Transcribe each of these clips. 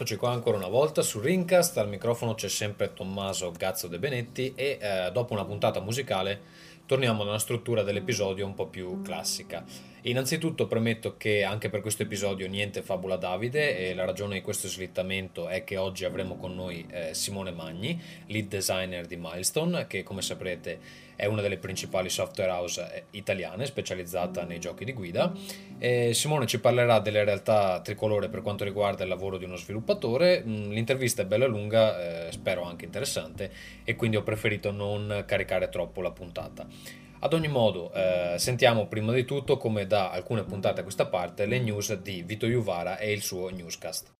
Eccoci qua ancora una volta su Rincast, al microfono c'è sempre Tommaso Gazzo De Benetti e eh, dopo una puntata musicale torniamo ad una struttura dell'episodio un po' più classica. Innanzitutto premetto che anche per questo episodio niente fabula Davide e la ragione di questo slittamento è che oggi avremo con noi eh, Simone Magni, lead designer di Milestone, che come saprete è una delle principali software house eh, italiane specializzata nei giochi di guida. E Simone ci parlerà delle realtà tricolore per quanto riguarda il lavoro di uno sviluppatore. Mm, l'intervista è bella lunga, eh, spero anche interessante, e quindi ho preferito non caricare troppo la puntata. Ad ogni modo, eh, sentiamo prima di tutto come da alcune puntate a questa parte le news di Vito Juvara e il suo newscast.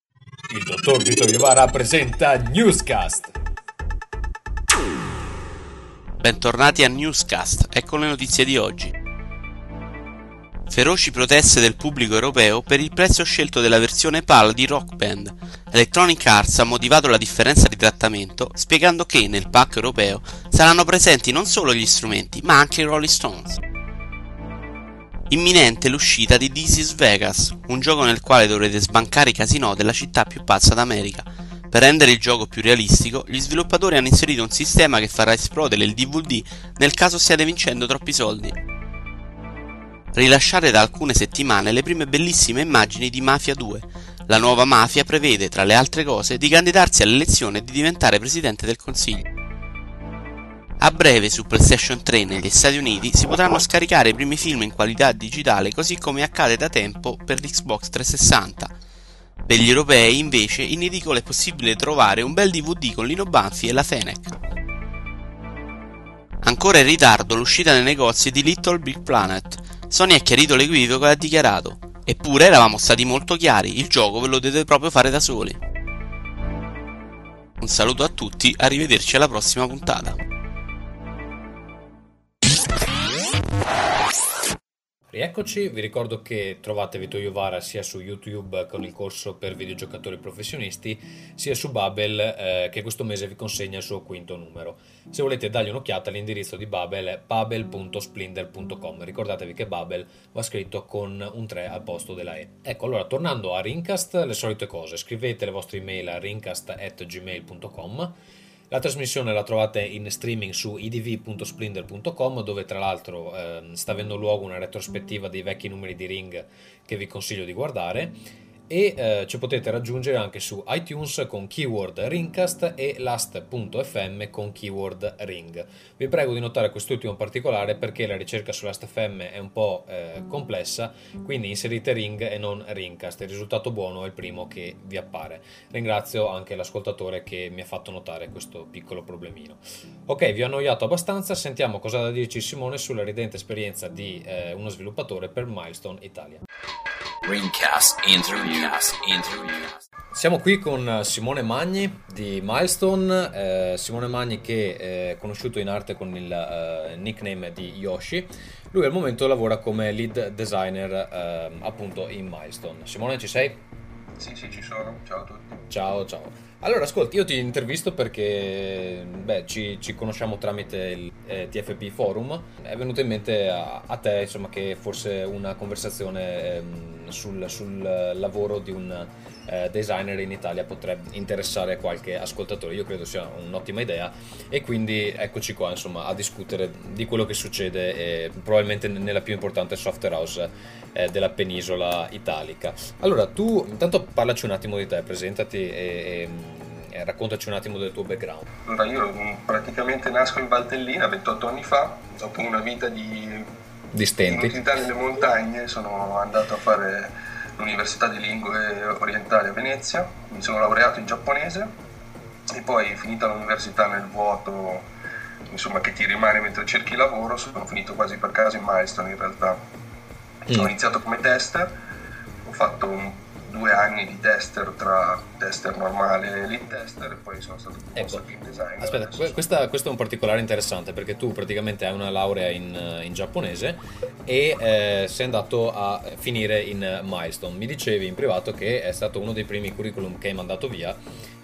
Il dottor Vito Juvara presenta Newscast. Bentornati a Newscast, ecco le notizie di oggi. Feroci proteste del pubblico europeo per il prezzo scelto della versione PAL di Rock Band. Electronic Arts ha motivato la differenza di trattamento spiegando che nel pack europeo saranno presenti non solo gli strumenti ma anche i Rolling Stones. Imminente l'uscita di This is Vegas, un gioco nel quale dovrete sbancare i casinò della città più pazza d'America per rendere il gioco più realistico, gli sviluppatori hanno inserito un sistema che farà esplodere il DVD nel caso stiate vincendo troppi soldi. Rilasciate da alcune settimane le prime bellissime immagini di Mafia 2. La nuova mafia prevede, tra le altre cose, di candidarsi all'elezione e di diventare presidente del consiglio. A breve su PlayStation 3 negli Stati Uniti si potranno scaricare i primi film in qualità digitale così come accade da tempo per l'Xbox 360 per gli europei, invece, in edicola è possibile trovare un bel DVD con Lino Banfi e la Fenech. Ancora in ritardo l'uscita nei negozi di Little Big Planet. Sony ha chiarito l'equivoco e ha dichiarato Eppure eravamo stati molto chiari, il gioco ve lo dovete proprio fare da soli. Un saluto a tutti, arrivederci alla prossima puntata. Rieccoci, vi ricordo che trovate Vito Iovara sia su YouTube con il corso per videogiocatori professionisti, sia su Babel eh, che questo mese vi consegna il suo quinto numero. Se volete dargli un'occhiata l'indirizzo di Babel è babel.splinder.com, ricordatevi che Babel va scritto con un 3 al posto della E. Ecco, allora tornando a Rincast, le solite cose, scrivete le vostre email a rincast.gmail.com la trasmissione la trovate in streaming su idv.splinder.com dove tra l'altro eh, sta avendo luogo una retrospettiva dei vecchi numeri di Ring che vi consiglio di guardare e eh, ci potete raggiungere anche su iTunes con keyword Ringcast e last.fm con keyword Ring. Vi prego di notare quest'ultimo particolare perché la ricerca su last.fm è un po' eh, complessa, quindi inserite Ring e non Ringcast. Il risultato buono è il primo che vi appare. Ringrazio anche l'ascoltatore che mi ha fatto notare questo piccolo problemino. Ok, vi ho annoiato abbastanza, sentiamo cosa ha da dirci Simone sulla ridente esperienza di eh, uno sviluppatore per Milestone Italia. Ringcast Interviews. Interviews. Siamo qui con Simone Magni di Milestone, eh, Simone Magni che è conosciuto in arte con il eh, nickname di Yoshi. Lui al momento lavora come lead designer eh, appunto in Milestone. Simone ci sei? Sì, sì, ci sono. Ciao a tutti. Ciao, ciao. Allora, ascolti, io ti intervisto perché beh, ci, ci, conosciamo tramite il eh, TFP Forum. È venuto in mente a, a te, insomma, che forse una conversazione ehm, sul, sul, lavoro di un eh, designer in Italia potrebbe interessare qualche ascoltatore. Io credo sia un'ottima idea e quindi eccoci qua, insomma, a discutere di quello che succede eh, probabilmente nella più importante software house eh, della penisola italica. Allora, tu intanto parlaci un attimo di te, presentati e, e, raccontaci un attimo del tuo background. Allora, io mm, praticamente nasco in Valtellina 28 anni fa, dopo una vita di, di stenti. nelle montagne, sono andato a fare l'Università di Lingue Orientali a Venezia, mi sono laureato in giapponese e poi finita l'università nel vuoto insomma, che ti rimane mentre cerchi lavoro, sono finito quasi per caso in Milestone in realtà Mm. Ho iniziato come tester, ho fatto un, due anni di tester tra tester normale e lead tester e poi sono stato proposto ecco. team designer. Aspetta, que- questa, questo è un particolare interessante perché tu praticamente hai una laurea in, in giapponese e eh, sei andato a finire in Milestone. Mi dicevi in privato che è stato uno dei primi curriculum che hai mandato via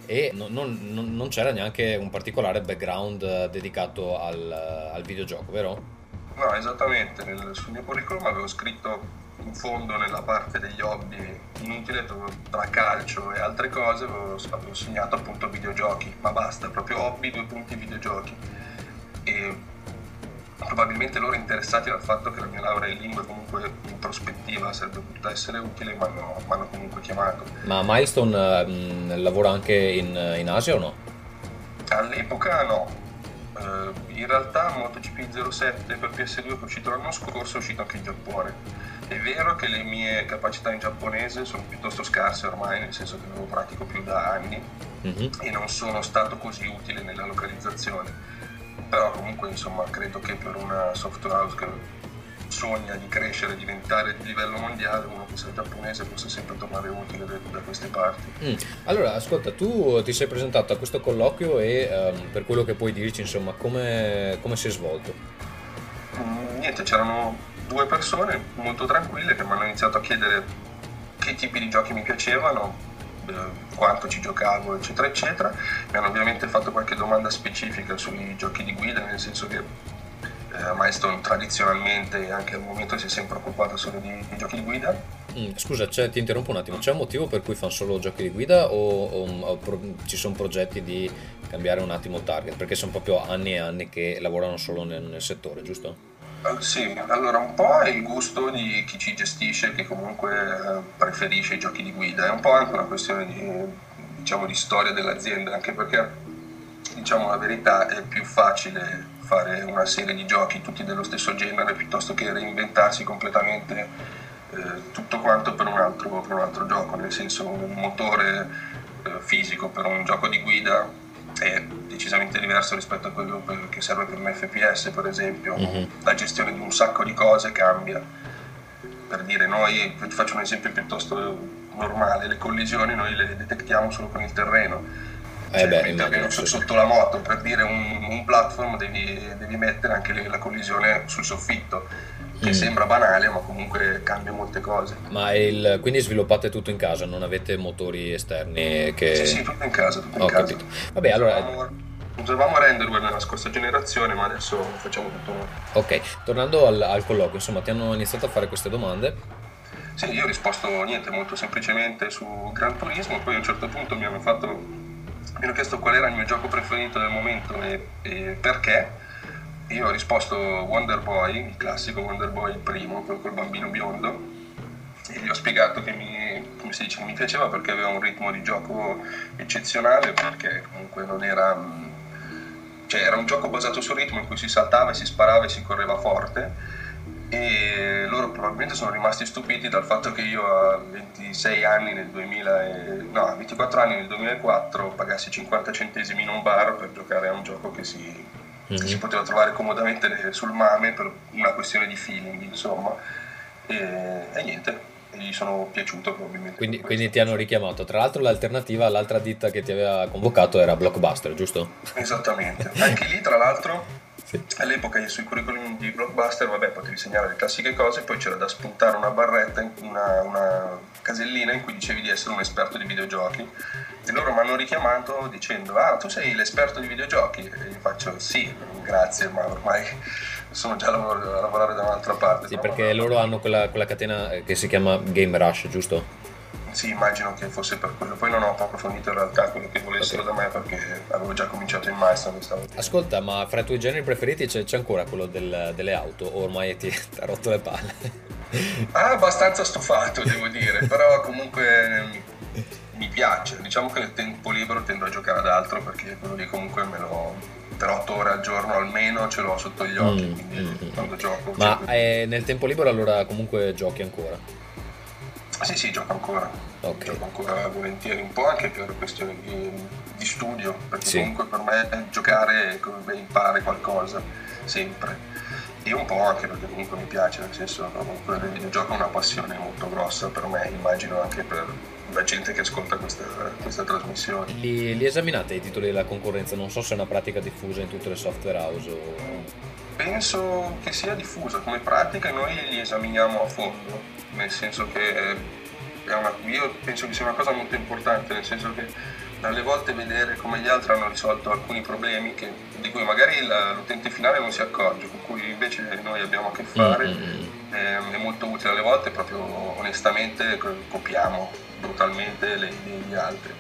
e non, non, non c'era neanche un particolare background dedicato al, al videogioco, vero? No, esattamente, nel, sul mio curriculum avevo scritto in fondo nella parte degli hobby inutile tra calcio e altre cose ho, ho segnato appunto videogiochi, ma basta, proprio hobby, due punti videogiochi. E probabilmente loro interessati dal fatto che la mia laurea in lingue comunque in prospettiva sarebbe potuta essere utile, ma mi hanno comunque chiamato. Ma Milestone mh, lavora anche in, in Asia o no? All'epoca no, Uh, in realtà MotoGP 07 per PS2 che è uscito l'anno scorso è uscito anche in Giappone. È vero che le mie capacità in giapponese sono piuttosto scarse ormai, nel senso che non lo pratico più da anni mm-hmm. e non sono stato così utile nella localizzazione. Però comunque insomma credo che per una software house che sogna di crescere e diventare di livello mondiale, uno che sia giapponese possa sempre tornare utile da, da queste parti. Mm. Allora, ascolta, tu ti sei presentato a questo colloquio e um, per quello che puoi dirci, insomma, come, come si è svolto? Mm, niente, c'erano due persone molto tranquille che mi hanno iniziato a chiedere che tipi di giochi mi piacevano, eh, quanto ci giocavo, eccetera, eccetera. Mi hanno ovviamente fatto qualche domanda specifica sui giochi di guida, nel senso che eh, Milestone tradizionalmente e anche al momento si è sempre occupato solo di, di giochi di guida. Mm, scusa, ti interrompo un attimo, c'è un motivo per cui fanno solo giochi di guida o, o, o pro, ci sono progetti di cambiare un attimo target? Perché sono proprio anni e anni che lavorano solo nel, nel settore, giusto? Sì, allora un po' è il gusto di chi ci gestisce che comunque uh, preferisce i giochi di guida, è un po' anche una questione di, diciamo, di storia dell'azienda, anche perché diciamo la verità è più facile fare una serie di giochi tutti dello stesso genere piuttosto che reinventarsi completamente eh, tutto quanto per un, altro, per un, altro, gioco, nel senso un motore eh, fisico per un gioco di guida è decisamente diverso rispetto a quello che serve per un FPS per esempio, mm-hmm. la gestione di un sacco di cose cambia. Per dire, noi, faccio un esempio piuttosto normale, le collisioni noi le detectiamo solo con il terreno eh beh, interviene sotto la moto, per dire un, un platform devi, devi, mettere anche la collisione sul soffitto, che mm. sembra banale ma comunque cambia molte cose. Ma il, quindi sviluppate tutto in casa, non avete motori esterni? Che... Sì, sì, tutto in casa, tutto in Ho casa. Capito. Vabbè, allora... Usavamo renderware nella scorsa generazione, ma adesso facciamo tutto noi. Ok, tornando al, al colloquio, insomma, ti hanno iniziato a fare queste domande? Sì, io ho risposto niente, molto semplicemente su Gran Turismo, poi a un certo punto mi hanno fatto mi hanno chiesto qual era il mio gioco preferito del momento e, e perché. Io ho risposto Wonder Boy, il classico Wonder Boy, il primo, quello col bambino biondo, e gli ho spiegato che mi, come si dice, mi piaceva perché aveva un ritmo di gioco eccezionale, perché comunque non era... Cioè era un gioco basato sul ritmo in cui si saltava si sparava e si correva forte e loro probabilmente sono rimasti stupiti dal fatto che io a 26 anni nel 2000 e, no, a 24 anni nel 2004 pagassi 50 centesimi in un bar per giocare a un gioco che si, mm-hmm. che si poteva trovare comodamente sul MAME per una questione di feeling insomma e, e niente gli sono piaciuto probabilmente quindi, quindi, ti hanno richiamato tra l'altro l'alternativa all'altra ditta che ti aveva convocato era Blockbuster giusto? esattamente anche lì tra l'altro sì. All'epoca sui curriculum di Blockbuster, vabbè, potevi segnare le classiche cose, poi c'era da spuntare una barretta, una, una casellina in cui dicevi di essere un esperto di videogiochi. E loro mi hanno richiamato dicendo, ah, tu sei l'esperto di videogiochi? E io faccio, sì, grazie, ma ormai sono già a lavorare da un'altra parte. Sì, perché loro hanno quella, quella catena che si chiama Game Rush, giusto? Sì, immagino che fosse per quello. Poi non ho approfondito in realtà quello che volessero okay. da me perché avevo già cominciato in maestro. Ascolta, ma fra i tuoi generi preferiti c'è, c'è ancora quello del, delle auto o ormai ti ha rotto le palle? ah, abbastanza stufato, devo dire, però comunque mi piace. Diciamo che nel tempo libero tendo a giocare ad altro perché quello lì comunque me lo per 8 ore al giorno almeno ce l'ho sotto gli occhi, mm, quindi mm, mm. quando gioco... Ma eh, nel tempo libero allora comunque giochi ancora? Sì, sì, gioco ancora. Okay. Gioco ancora volentieri, un po' anche per questioni di, di studio, perché sì. comunque per me giocare è come imparare qualcosa, sempre. E un po' anche perché comunque mi piace, nel senso comunque il videogioco è una passione molto grossa per me, immagino anche per la gente che ascolta questa, questa trasmissione. Li, li, esaminate i titoli della concorrenza? Non so se è una pratica diffusa in tutte le software house o... Penso che sia diffusa come pratica noi li esaminiamo a fondo nel senso che una, io penso che sia una cosa molto importante, nel senso che alle volte vedere come gli altri hanno risolto alcuni problemi che, di cui magari la, l'utente finale non si accorge, con cui invece noi abbiamo a che fare, mm-hmm. è molto utile alle volte, proprio onestamente copiamo brutalmente le idee degli altri.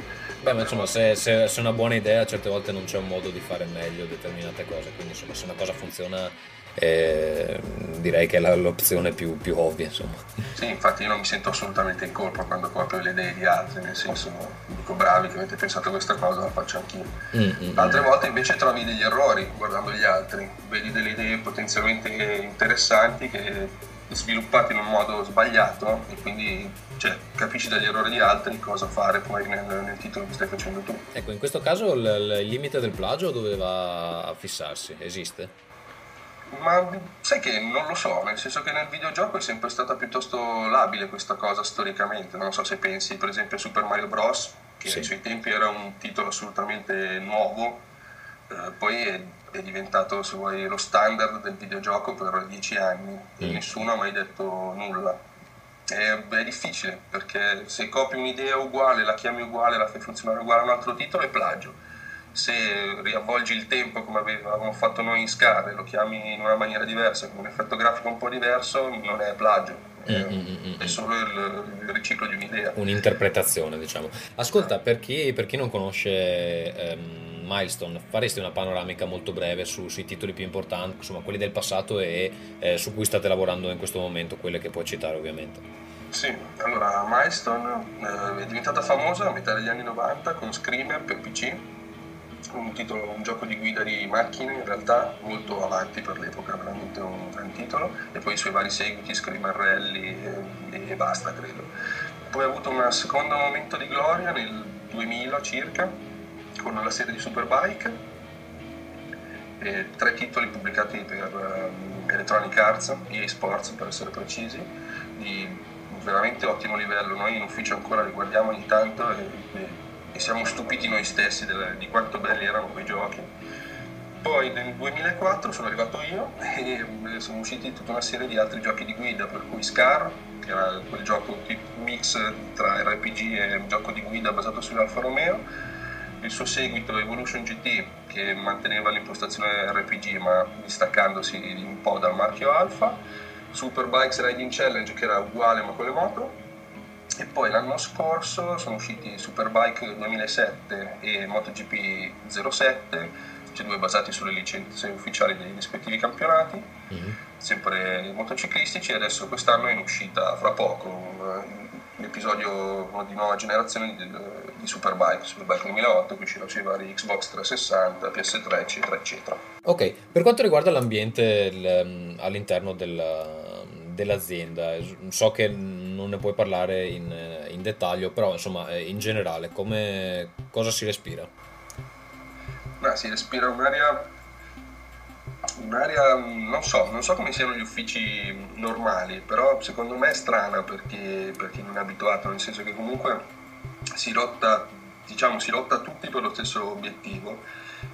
Beh, ma insomma, se, se, se, è una buona idea, certe volte non c'è un modo di fare meglio determinate cose, quindi insomma, se una cosa funziona, eh, direi che è l'opzione più, più, ovvia. Insomma. Sì, infatti io non mi sento assolutamente in colpa quando copio le idee di altri, nel senso, dico bravi che avete pensato questa cosa, la faccio anch'io. Mm-hmm. Altre volte invece trovi degli errori guardando gli altri, vedi delle idee potenzialmente interessanti che sviluppati in un modo sbagliato e quindi cioè, capisci dagli errori di altri cosa fare poi nel, nel titolo che stai facendo tu. Ecco, in questo caso il, il limite del plagio dove va a fissarsi? Esiste? Ma sai che non lo so, nel senso che nel videogioco è sempre stata piuttosto labile questa cosa storicamente. Non so se pensi per esempio a Super Mario Bros., che sì. ai suoi tempi era un titolo assolutamente nuovo, eh, poi è è diventato se vuoi, lo standard del videogioco per dieci anni e mm. nessuno ha mai detto nulla. È, è, difficile perché se copi un'idea uguale, la chiami uguale, la fai funzionare uguale a un altro titolo è plagio. Se riavvolgi il tempo come avevamo fatto noi in Scar e lo chiami in una maniera diversa, con un effetto grafico un po' diverso, non è plagio. È, mm, mm, mm, è solo il, il, riciclo di un'idea. Un'interpretazione, diciamo. Ascolta, per chi, per chi non conosce ehm, milestone, faresti una panoramica molto breve su, sui titoli più importanti, insomma quelli del passato e eh, su cui state lavorando in questo momento, quelle che puoi citare ovviamente. Sì, allora Milestone eh, è diventata famosa a metà degli anni 90 con Screamer per PC, un, titolo, un gioco di guida di macchine in realtà molto avanti per l'epoca, veramente un gran titolo, e poi i suoi vari seguiti, Screamer Rally e, e basta credo. Poi ha avuto un secondo momento di gloria nel 2000 circa, con la serie di Superbike, tre titoli pubblicati per um, Electronic Arts, EA Sports per essere precisi, di veramente ottimo livello. Noi in ufficio ancora li guardiamo ogni tanto e, e, e siamo stupiti noi stessi delle, di quanto belli erano quei giochi. Poi nel 2004 sono arrivato io e sono usciti tutta una serie di altri giochi di guida, per cui Scar, che era quel gioco mix tra RPG e un gioco di guida basato sull'Alfa Romeo, il suo seguito Evolution GT che manteneva l'impostazione RPG ma distaccandosi un po' dal marchio Alpha, Superbikes Riding Challenge che era uguale ma con le moto e poi l'anno scorso sono usciti Superbike 2007 e MotoGP 07 cioè due basati sulle licenze ufficiali dei rispettivi campionati, mm-hmm. sempre motociclistici e adesso quest'anno è in uscita fra poco un, episodio di nuova generazione di, di Superbike, Superbike 2008 che uscirà sui vari Xbox 360, PS3 eccetera eccetera. Ok, per quanto riguarda l'ambiente l, all'interno del, dell'azienda, so che non ne puoi parlare in, in dettaglio, però insomma in generale come, cosa si respira? ma si respira un'aria un'aria non so, non so come siano gli uffici normali, però secondo me è strana perché, perché non è abituato, nel senso che comunque si lotta, diciamo, si lotta tutti per lo stesso obiettivo,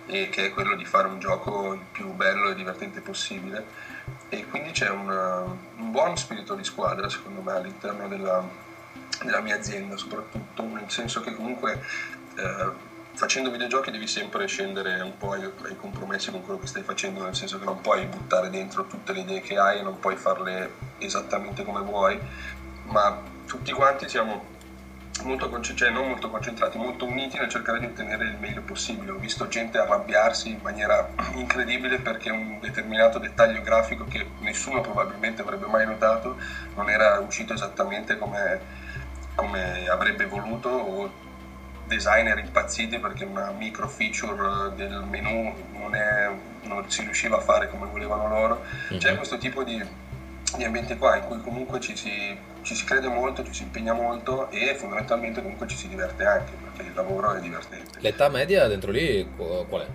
che è quello di fare un gioco il più bello e divertente possibile. E quindi c'è una, un buon spirito di squadra, secondo me, all'interno della, della mia azienda, soprattutto, nel senso che comunque eh, facendo videogiochi devi sempre scendere un po' ai, ai, compromessi con quello che stai facendo, nel senso che non puoi buttare dentro tutte le idee che hai, non puoi farle esattamente come vuoi, ma tutti quanti siamo molto, cioè non molto concentrati, molto uniti nel cercare di ottenere il meglio possibile. Ho visto gente arrabbiarsi in maniera incredibile perché un determinato dettaglio grafico che nessuno probabilmente avrebbe mai notato non era uscito esattamente come, come avrebbe voluto o designer impazziti perché una micro feature del menu non, è, non si riusciva a fare come volevano loro. C'è questo tipo di, di, ambiente qua in cui comunque ci si, ci si, crede molto, ci si impegna molto e fondamentalmente comunque ci si diverte anche perché il lavoro è divertente. L'età media dentro lì qual è?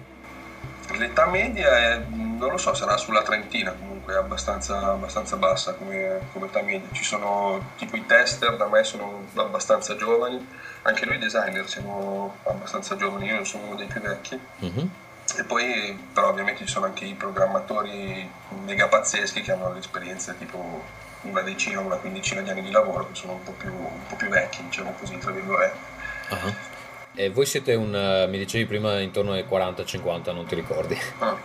L'età media è, non lo so, sarà sulla trentina comunque, è abbastanza, abbastanza bassa come, come età media. Ci sono tipo i tester, da me sono abbastanza giovani, anche noi designer siamo abbastanza giovani, io sono uno dei più vecchi. Mm-hmm. E poi però ovviamente ci sono anche i programmatori mega pazzeschi che hanno l'esperienza tipo una decina, una quindicina di anni di lavoro, che sono un po' più, un po più vecchi, diciamo così, tra virgolette. Uh-huh. E voi siete un, mi dicevi prima, intorno ai 40-50, non ti ricordi? Ah,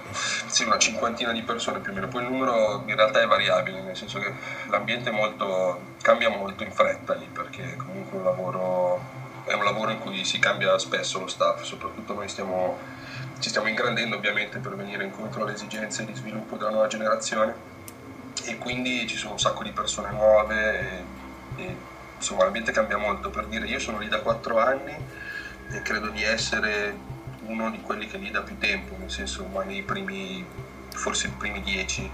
sì, una cinquantina di persone più o meno. Poi il numero in realtà è variabile, nel senso che l'ambiente molto, cambia molto in fretta lì, perché comunque un lavoro, è un lavoro in cui si cambia spesso lo staff, soprattutto noi stiamo, ci stiamo ingrandendo ovviamente per venire incontro alle esigenze di sviluppo della nuova generazione e quindi ci sono un sacco di persone nuove e, e insomma l'ambiente cambia molto. Per dire, io sono lì da 4 anni e credo di essere uno di quelli che lì da più tempo, nel senso ma nei primi, forse i primi dieci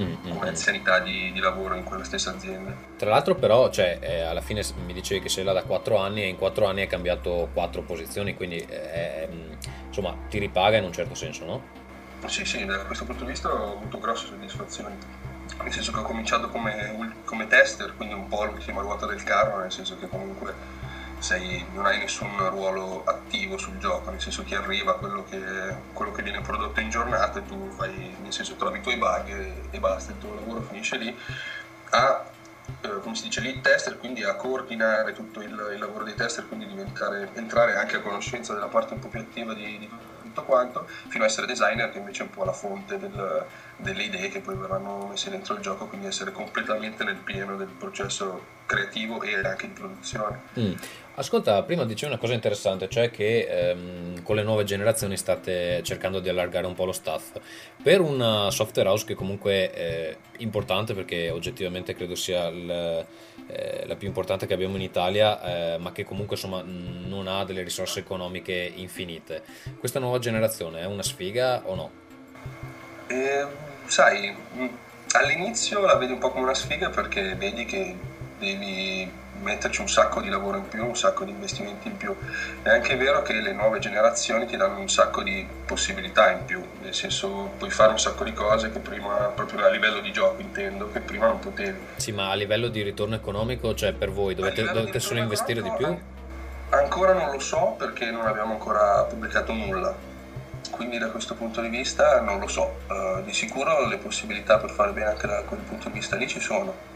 mm-hmm. come anzianità di, di, lavoro in quella stessa azienda. Tra l'altro però, cioè, eh, alla fine mi dicevi che sei là da 4 anni e in 4 anni hai cambiato 4 posizioni, quindi eh, insomma ti ripaga in un certo senso, no? Sì, sì, da questo punto di vista ho avuto grosse soddisfazioni, nel senso che ho cominciato come, come tester, quindi un po' l'ultima ruota del carro, nel senso che comunque sei, non hai nessun ruolo attivo sul gioco, nel senso ti arriva quello che, quello che viene prodotto in giornata e tu fai, nel senso trovi i tuoi bug e, e basta, il tuo lavoro finisce lì, a, eh, come si dice, lead tester, quindi a coordinare tutto il, il lavoro dei tester, quindi entrare anche a conoscenza della parte un po' più attiva di, di tutto quanto, fino a essere designer che invece è un po' la fonte del, delle idee che poi verranno messe dentro il gioco, quindi essere completamente nel pieno del processo creativo e anche di produzione. Mm. Ascolta, prima dicevi una cosa interessante, cioè che ehm, con le nuove generazioni state cercando di allargare un po' lo staff. Per una software house che comunque è importante, perché oggettivamente credo sia il, eh, la più importante che abbiamo in Italia, eh, ma che comunque insomma non ha delle risorse economiche infinite, questa nuova generazione è una sfiga o no? Eh, sai, all'inizio la vedi un po' come una sfiga perché vedi che devi metterci un sacco di lavoro in più, un sacco di investimenti in più. È anche vero che le nuove generazioni ti danno un sacco di possibilità in più, nel senso puoi fare un sacco di cose che prima, proprio a livello di gioco intendo, che prima non potevi. Sì, ma a livello di ritorno economico, cioè per voi dovete, dovete solo investire di più? Ancora non lo so perché non abbiamo ancora pubblicato nulla, quindi da questo punto di vista non lo so. Uh, di sicuro le possibilità per fare bene anche da quel punto di vista lì ci sono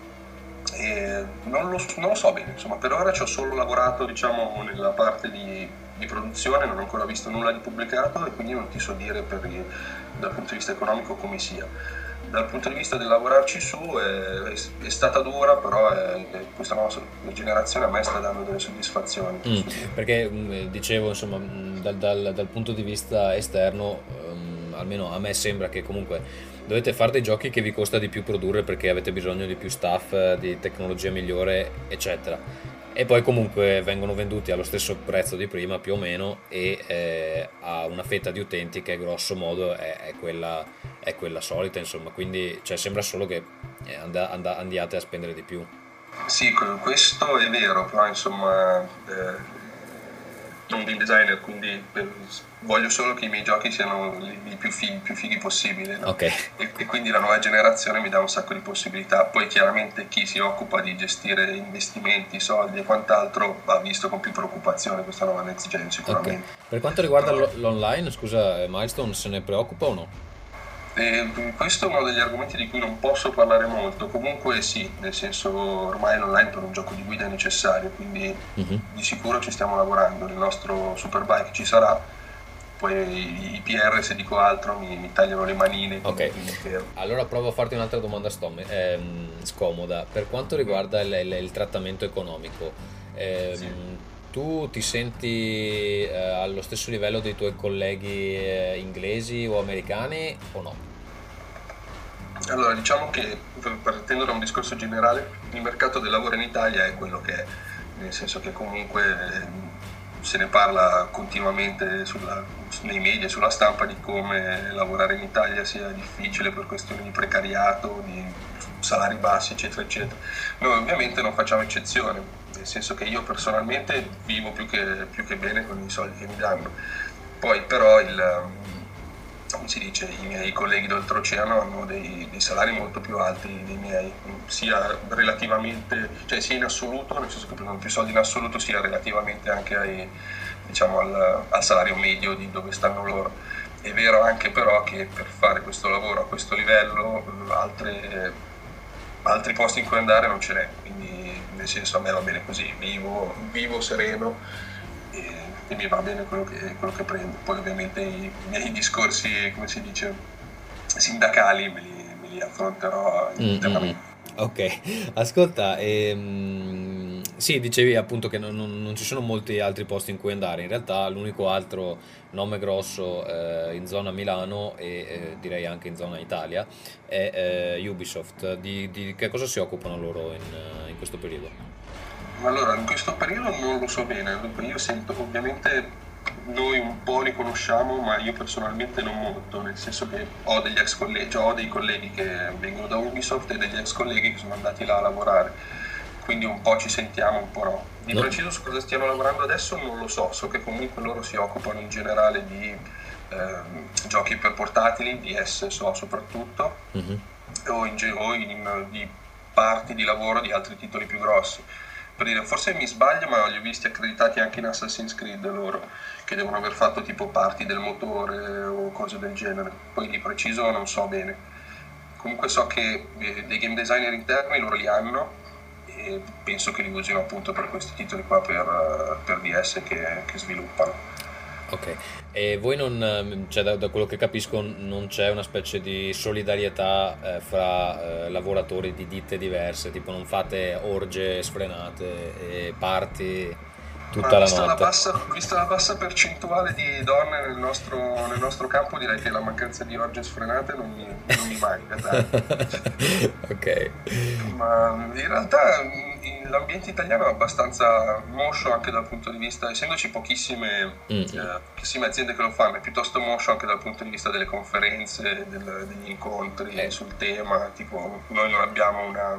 non lo, non lo, so bene, insomma, per ora ci ho solo lavorato diciamo, nella parte di, di, produzione, non ho ancora visto nulla di pubblicato e quindi non ti so dire per, dal punto di vista economico come sia. Dal punto di vista del lavorarci su è, è, è stata dura, però è, questa nuova generazione a me sta dando delle soddisfazioni. Mm, perché mm, dicevo, insomma, mm, dal, dal, dal, punto di vista esterno, um, almeno a me sembra che comunque dovete fare dei giochi che vi costa di più produrre perché avete bisogno di più staff, di tecnologia migliore, eccetera. E poi comunque vengono venduti allo stesso prezzo di prima, più o meno, e eh, a una fetta di utenti che grosso modo è, è, quella, è quella, solita, insomma. Quindi cioè, sembra solo che eh, and- and- andiate a spendere di più. Sì, questo è vero, però insomma... Eh un game designer, quindi per, voglio solo che i miei giochi siano i più fighi, più fighi possibili. No? Okay. E, e, quindi la nuova generazione mi dà un sacco di possibilità. Poi chiaramente chi si occupa di gestire investimenti, soldi e quant'altro ha visto con più preoccupazione questa nuova next gen sicuramente. Okay. Per quanto riguarda Però... l'online, scusa eh, Milestone, se ne preoccupa o no? E questo è uno degli argomenti di cui non posso parlare molto, comunque sì, nel senso ormai l'online per un gioco di guida è necessario, quindi uh-huh. di sicuro ci stiamo lavorando, il nostro Superbike ci sarà, poi i PR se dico altro mi, mi tagliano le manine. Ok, allora provo a farti un'altra domanda stom- ehm, scomoda, per quanto riguarda il, il, il trattamento economico. Ehm, sì tu ti senti eh, allo stesso livello dei tuoi colleghi eh, inglesi o americani o no? Allora, diciamo che partendo da un discorso generale, il mercato del lavoro in Italia è quello che è, nel senso che comunque eh, se ne parla continuamente sulla, nei media, sulla stampa di come lavorare in Italia sia difficile per questioni di precariato, di salari bassi, eccetera, eccetera. Noi ovviamente non facciamo eccezione, nel senso che io personalmente vivo più che, più che bene con i soldi che mi danno. Poi però il, come si dice, i miei colleghi d'oltreoceano hanno dei, dei, salari molto più alti dei miei, sia relativamente, cioè sia in assoluto, nel senso che prendono più soldi in assoluto, sia relativamente anche ai, diciamo, al, al salario medio di dove stanno loro. È vero anche però che per fare questo lavoro a questo livello altre, altri posti in cui andare non ce n'è, quindi nel senso a me va bene così, vivo, vivo sereno, e mi va bene quello che, quello che prendo. Poi ovviamente i miei discorsi, come si dice, sindacali me li, me li affronterò mm, internamente. Mm-hmm. Ok, ascolta, ehm, sì, dicevi appunto che non, non, non, ci sono molti altri posti in cui andare, in realtà l'unico altro nome grosso eh, in zona Milano e eh, direi anche in zona Italia è eh, Ubisoft. Di, di, che cosa si occupano loro in, in questo periodo? Allora, in questo periodo non lo so bene, io sento ovviamente noi un po' li conosciamo, ma io personalmente non molto, nel senso che ho degli ex colleghi, cioè ho dei colleghi che vengono da Ubisoft e degli ex colleghi che sono andati là a lavorare, quindi un po' ci sentiamo, un po' no. Di no. preciso su cosa stiano lavorando adesso non lo so, so che comunque loro si occupano in generale di eh, giochi per portatili, DS so soprattutto, mm-hmm. o, in, o in, di parti di lavoro di altri titoli più grossi per dire, forse mi sbaglio, ma li ho visti accreditati anche in Assassin's Creed loro, che devono aver fatto tipo parti del motore o cose del genere. Poi di preciso non so bene. Comunque so che eh, dei game designer interni loro li hanno penso che li usino appunto per questi titoli qua per, per DS che, che sviluppano. Ok, e voi non, cioè da, da, quello che capisco, non c'è una specie di solidarietà eh, fra eh, lavoratori di ditte diverse, tipo non fate orge sfrenate e parti tutta la notte. La bassa, vista la bassa percentuale di donne nel nostro, nel nostro, campo, direi che la mancanza di orge sfrenate non mi, non mi manca. ok. Ma in realtà l'ambiente italiano è abbastanza moscio anche dal punto di vista, essendoci pochissime, mm-hmm. eh, pochissime aziende che lo fanno, è piuttosto moscio anche dal punto di vista delle conferenze, del, degli incontri eh. sul tema, tipo noi non abbiamo una,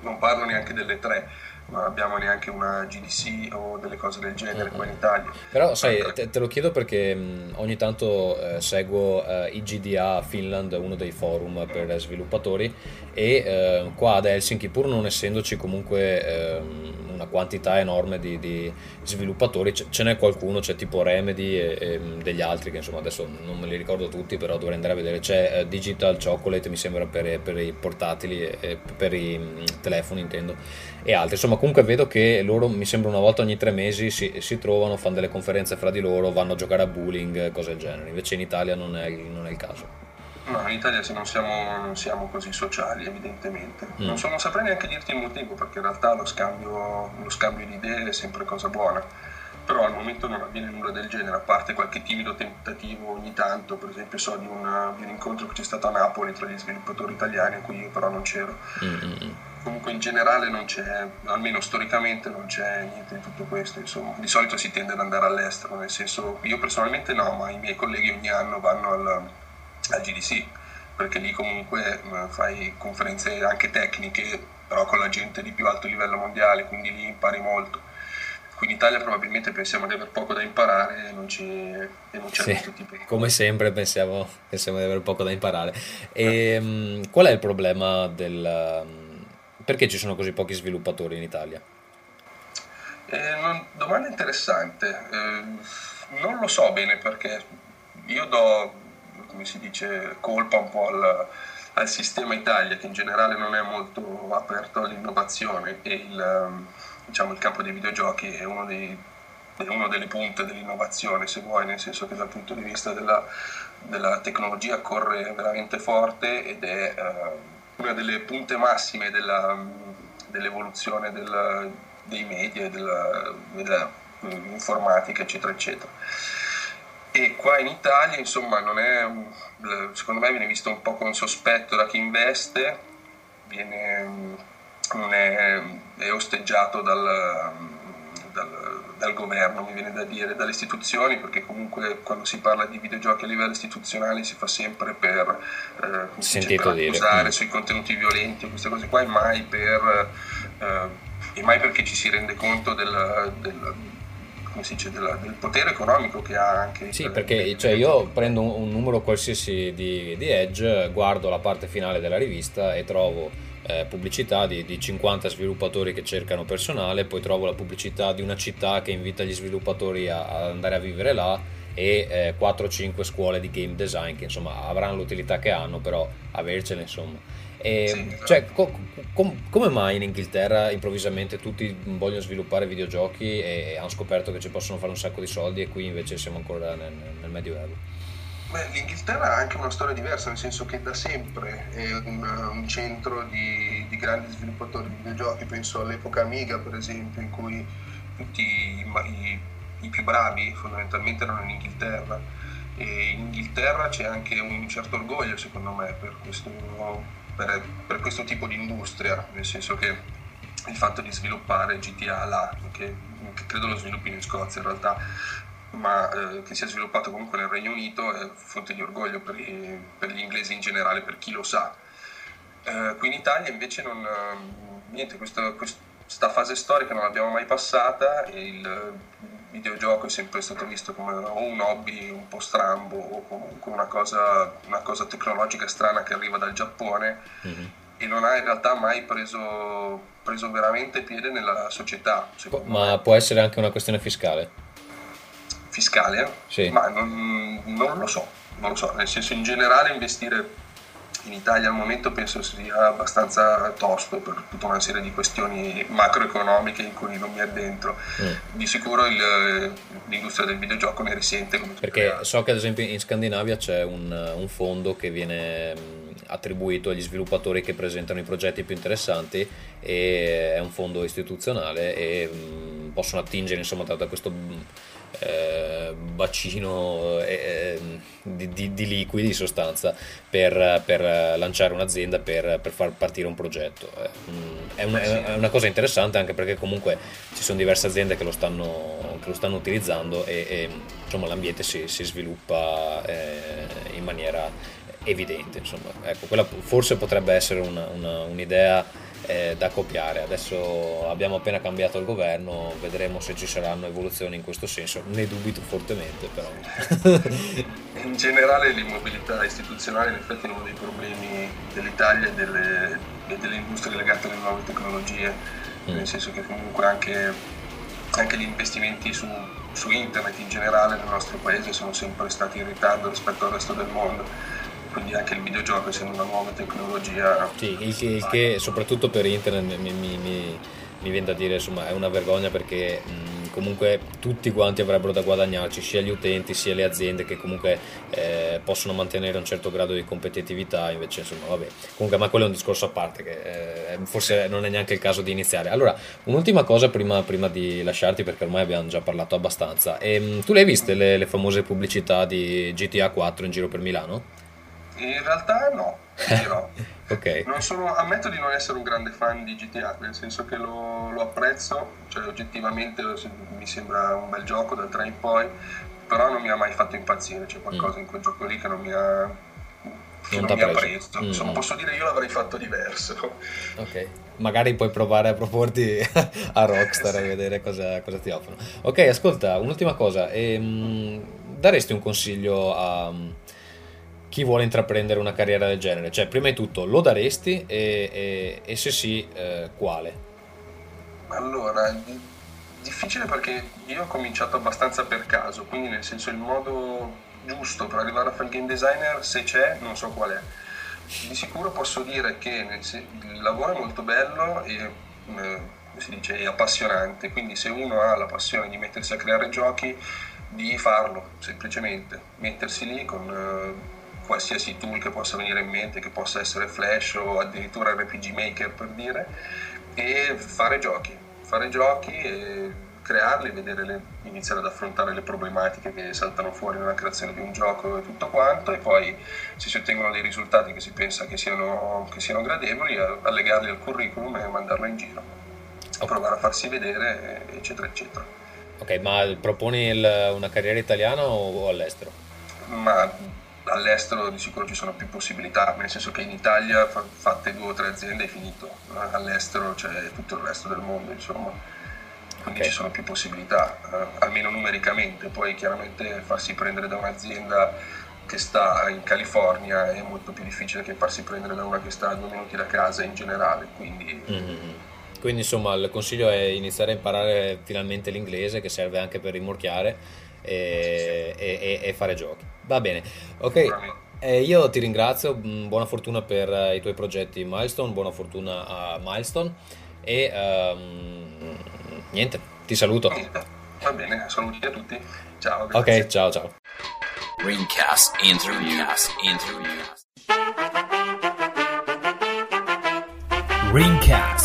non parlo neanche delle tre, non abbiamo neanche una GDC o delle cose del genere qua in Italia. Però sai, te, te lo chiedo perché mh, ogni tanto eh, seguo eh, IGDA Finland, uno dei forum per sviluppatori e eh, qua ad Helsinki pur non essendoci comunque ehm, una quantità enorme di, di sviluppatori, C- ce n'è qualcuno, c'è tipo Remedy e, e, degli altri che insomma adesso non me li ricordo tutti, però dovrei andare a vedere, c'è eh, Digital Chocolate mi sembra per, per i portatili e per i mh, telefoni intendo e altri, insomma comunque vedo che loro mi sembra una volta ogni tre mesi si, si trovano, fanno delle conferenze fra di loro, vanno a giocare a bowling, cose del genere, invece in Italia non è, non è il caso. No, in Italia non siamo, non siamo così sociali, evidentemente. Mm. Non, so, non, saprei neanche dirti il motivo, perché in realtà lo scambio, lo scambio di idee è sempre cosa buona. Però al momento non avviene nulla del genere, a parte qualche timido tentativo ogni tanto. Per esempio, so di, una, di un incontro che c'è stato a Napoli tra gli sviluppatori italiani, a cui io però non c'ero. Mm-hmm. Comunque, in generale, non c'è, almeno storicamente, non c'è niente di tutto questo. Insomma, di solito si tende ad andare all'estero, nel senso, io personalmente no, ma i miei colleghi ogni anno vanno al al GDC, perché lì comunque fai conferenze anche tecniche, però con la gente di più alto livello mondiale, quindi lì impari molto. Qui in Italia probabilmente pensiamo di aver poco da imparare e non, ci, e non c'è sì, Come sempre pensiamo, pensiamo, di avere poco da imparare. E, um, qual è il problema del... Um, perché ci sono così pochi sviluppatori in Italia? Eh, non, domanda interessante. Eh, non lo so bene perché io do come si dice, colpa un po' al, al, sistema Italia che in generale non è molto aperto all'innovazione e il, ehm, diciamo, il campo dei videogiochi è uno, dei, è uno delle punte dell'innovazione, se vuoi, nel senso che dal punto di vista della, della tecnologia corre veramente forte ed è uh, una delle punte massime della, dell'evoluzione del, dei media e della, della informatica, eccetera, eccetera e qua in Italia insomma non è, secondo me viene visto un po' con sospetto da chi investe, viene, è, è, osteggiato dal, dal, dal, governo, mi viene da dire, dalle istituzioni, perché comunque quando si parla di videogiochi a livello istituzionale si fa sempre per, eh, dice, per accusare mm. sui contenuti violenti o queste cose qua e mai, per, eh, e mai perché ci si rende conto del, del come si dice, della, del potere economico che ha anche. Sì, perché cioè, io prendo un, un numero qualsiasi di, di, Edge, guardo la parte finale della rivista e trovo eh, pubblicità di, di, 50 sviluppatori che cercano personale, poi trovo la pubblicità di una città che invita gli sviluppatori a, a andare a vivere là e eh, 4-5 scuole di game design che insomma avranno l'utilità che hanno, però avercene insomma E, sì, cioè, co- com- come mai in Inghilterra improvvisamente tutti vogliono sviluppare videogiochi e hanno scoperto che ci possono fare un sacco di soldi e qui invece siamo ancora nel, nel Medioevo? Beh, l'Inghilterra ha anche una storia diversa, nel senso che da sempre è un, un centro di, di, grandi sviluppatori di videogiochi, penso all'epoca Amiga per esempio, in cui tutti i, i, i più bravi fondamentalmente erano in Inghilterra. E in Inghilterra c'è anche un certo orgoglio secondo me per questo, per, per questo tipo di industria, nel senso che il fatto di sviluppare GTA là, che, che credo lo sviluppino in Scozia in realtà, ma eh, che sia sviluppato comunque nel Regno Unito è fonte di orgoglio per, i, per gli inglesi in generale, per chi lo sa. Eh, qui in Italia invece non, niente, questa, questa fase storica non l'abbiamo mai passata il videogioco è sempre stato visto come un hobby un po' strambo o comunque una cosa, una cosa tecnologica strana che arriva dal Giappone mm-hmm. e non ha in realtà mai preso, preso veramente piede nella società. Ma me. può essere anche una questione fiscale? fiscale, sì. ma non, non, lo so, non lo so, nel senso in generale investire in Italia al momento penso sia abbastanza tosto per tutta una serie di questioni macroeconomiche in cui non mi addentro. Mm. Di sicuro il, l'industria del videogioco ne risente. Perché so che ad esempio in Scandinavia c'è un, un fondo che viene attribuito agli sviluppatori che presentano i progetti più interessanti e è un fondo istituzionale e possono attingere insomma da questo eh, bacino eh, di, di, di, liquidi, di sostanza, per, per lanciare un'azienda, per, per, far partire un progetto. Eh, è, un, è, una cosa interessante anche perché comunque ci sono diverse aziende che lo stanno, che lo stanno utilizzando e, e insomma, l'ambiente si, si sviluppa eh, in maniera evidente. Insomma. Ecco, quella forse potrebbe essere una, una, un'idea eh, da copiare. Adesso abbiamo appena cambiato il governo, vedremo se ci saranno evoluzioni in questo senso. Ne dubito fortemente, però. in generale, l'immobilità istituzionale, in effetti, è uno dei problemi dell'Italia e delle, e delle industrie legate alle nuove tecnologie, mm. nel senso che comunque anche, anche gli investimenti su, su internet in generale nel nostro paese sono sempre stati in ritardo rispetto al resto del mondo quindi anche il videogioco essendo una nuova tecnologia. Sì, il che, il che soprattutto per internet mi, mi, mi, mi, viene da dire insomma è una vergogna perché mh, comunque tutti quanti avrebbero da guadagnarci, sia gli utenti sia le aziende che comunque eh, possono mantenere un certo grado di competitività, invece insomma vabbè, comunque ma quello è un discorso a parte che eh, forse non è neanche il caso di iniziare. Allora, un'ultima cosa prima, prima di lasciarti perché ormai abbiamo già parlato abbastanza, e, ehm, mh, tu le hai viste le, le famose pubblicità di GTA 4 in giro per Milano? In realtà no, dirò. okay. sono, ammetto di non essere un grande fan di GTA, nel senso che lo, lo apprezzo, cioè oggettivamente mi sembra un bel gioco dal 3 in poi, però non mi ha mai fatto impazzire, c'è qualcosa mm. in quel gioco lì che non mi ha, che non non mi ha preso. Mm. Insomma, posso dire io l'avrei fatto diverso. Ok, magari puoi provare a proporti a Rockstar e vedere cosa, cosa, ti offrono. Ok, ascolta, un'ultima cosa, ehm, daresti un consiglio a chi vuole intraprendere una carriera del genere? Cioè, prima di tutto, lo daresti e, e, e se sì, eh, quale? Allora, difficile perché io ho cominciato abbastanza per caso, quindi nel senso il modo giusto per arrivare a fare il game designer, se c'è, non so qual è. Di sicuro posso dire che il lavoro è molto bello e eh, dice, è appassionante, quindi se uno ha la passione di mettersi a creare giochi, di farlo semplicemente, mettersi lì con... Qualsiasi tool che possa venire in mente, che possa essere Flash o addirittura RPG Maker per dire, e fare giochi, fare giochi e crearli, vedere le, iniziare ad affrontare le problematiche che saltano fuori nella creazione di un gioco e tutto quanto, e poi se si ottengono dei risultati che si pensa che siano, che siano gradevoli, allegarli al curriculum e mandarlo in giro, a provare a farsi vedere, eccetera, eccetera. Ok, ma proponi il, una carriera italiana o, o all'estero? Ma all'estero di sicuro ci sono più possibilità, nel senso che in Italia fatte due o tre aziende è finito, all'estero c'è tutto il resto del mondo, insomma, quindi okay. ci sono più possibilità, eh, almeno numericamente, poi chiaramente farsi prendere da un'azienda che sta in California è molto più difficile che farsi prendere da una che sta a due minuti da casa in generale, quindi... Mm-hmm. Quindi insomma il consiglio è iniziare a imparare finalmente l'inglese che serve anche per rimorchiare e, e, e, e fare giochi. Va bene, ok. E io ti ringrazio, mm, buona fortuna per eh, i tuoi progetti Milestone, buona fortuna a Milestone e um, niente, ti saluto. Va bene, saluti a tutti. Ciao. Grazie. Ok, ciao ciao. Ringcast Interview. Ringcast Interview. Ringcast.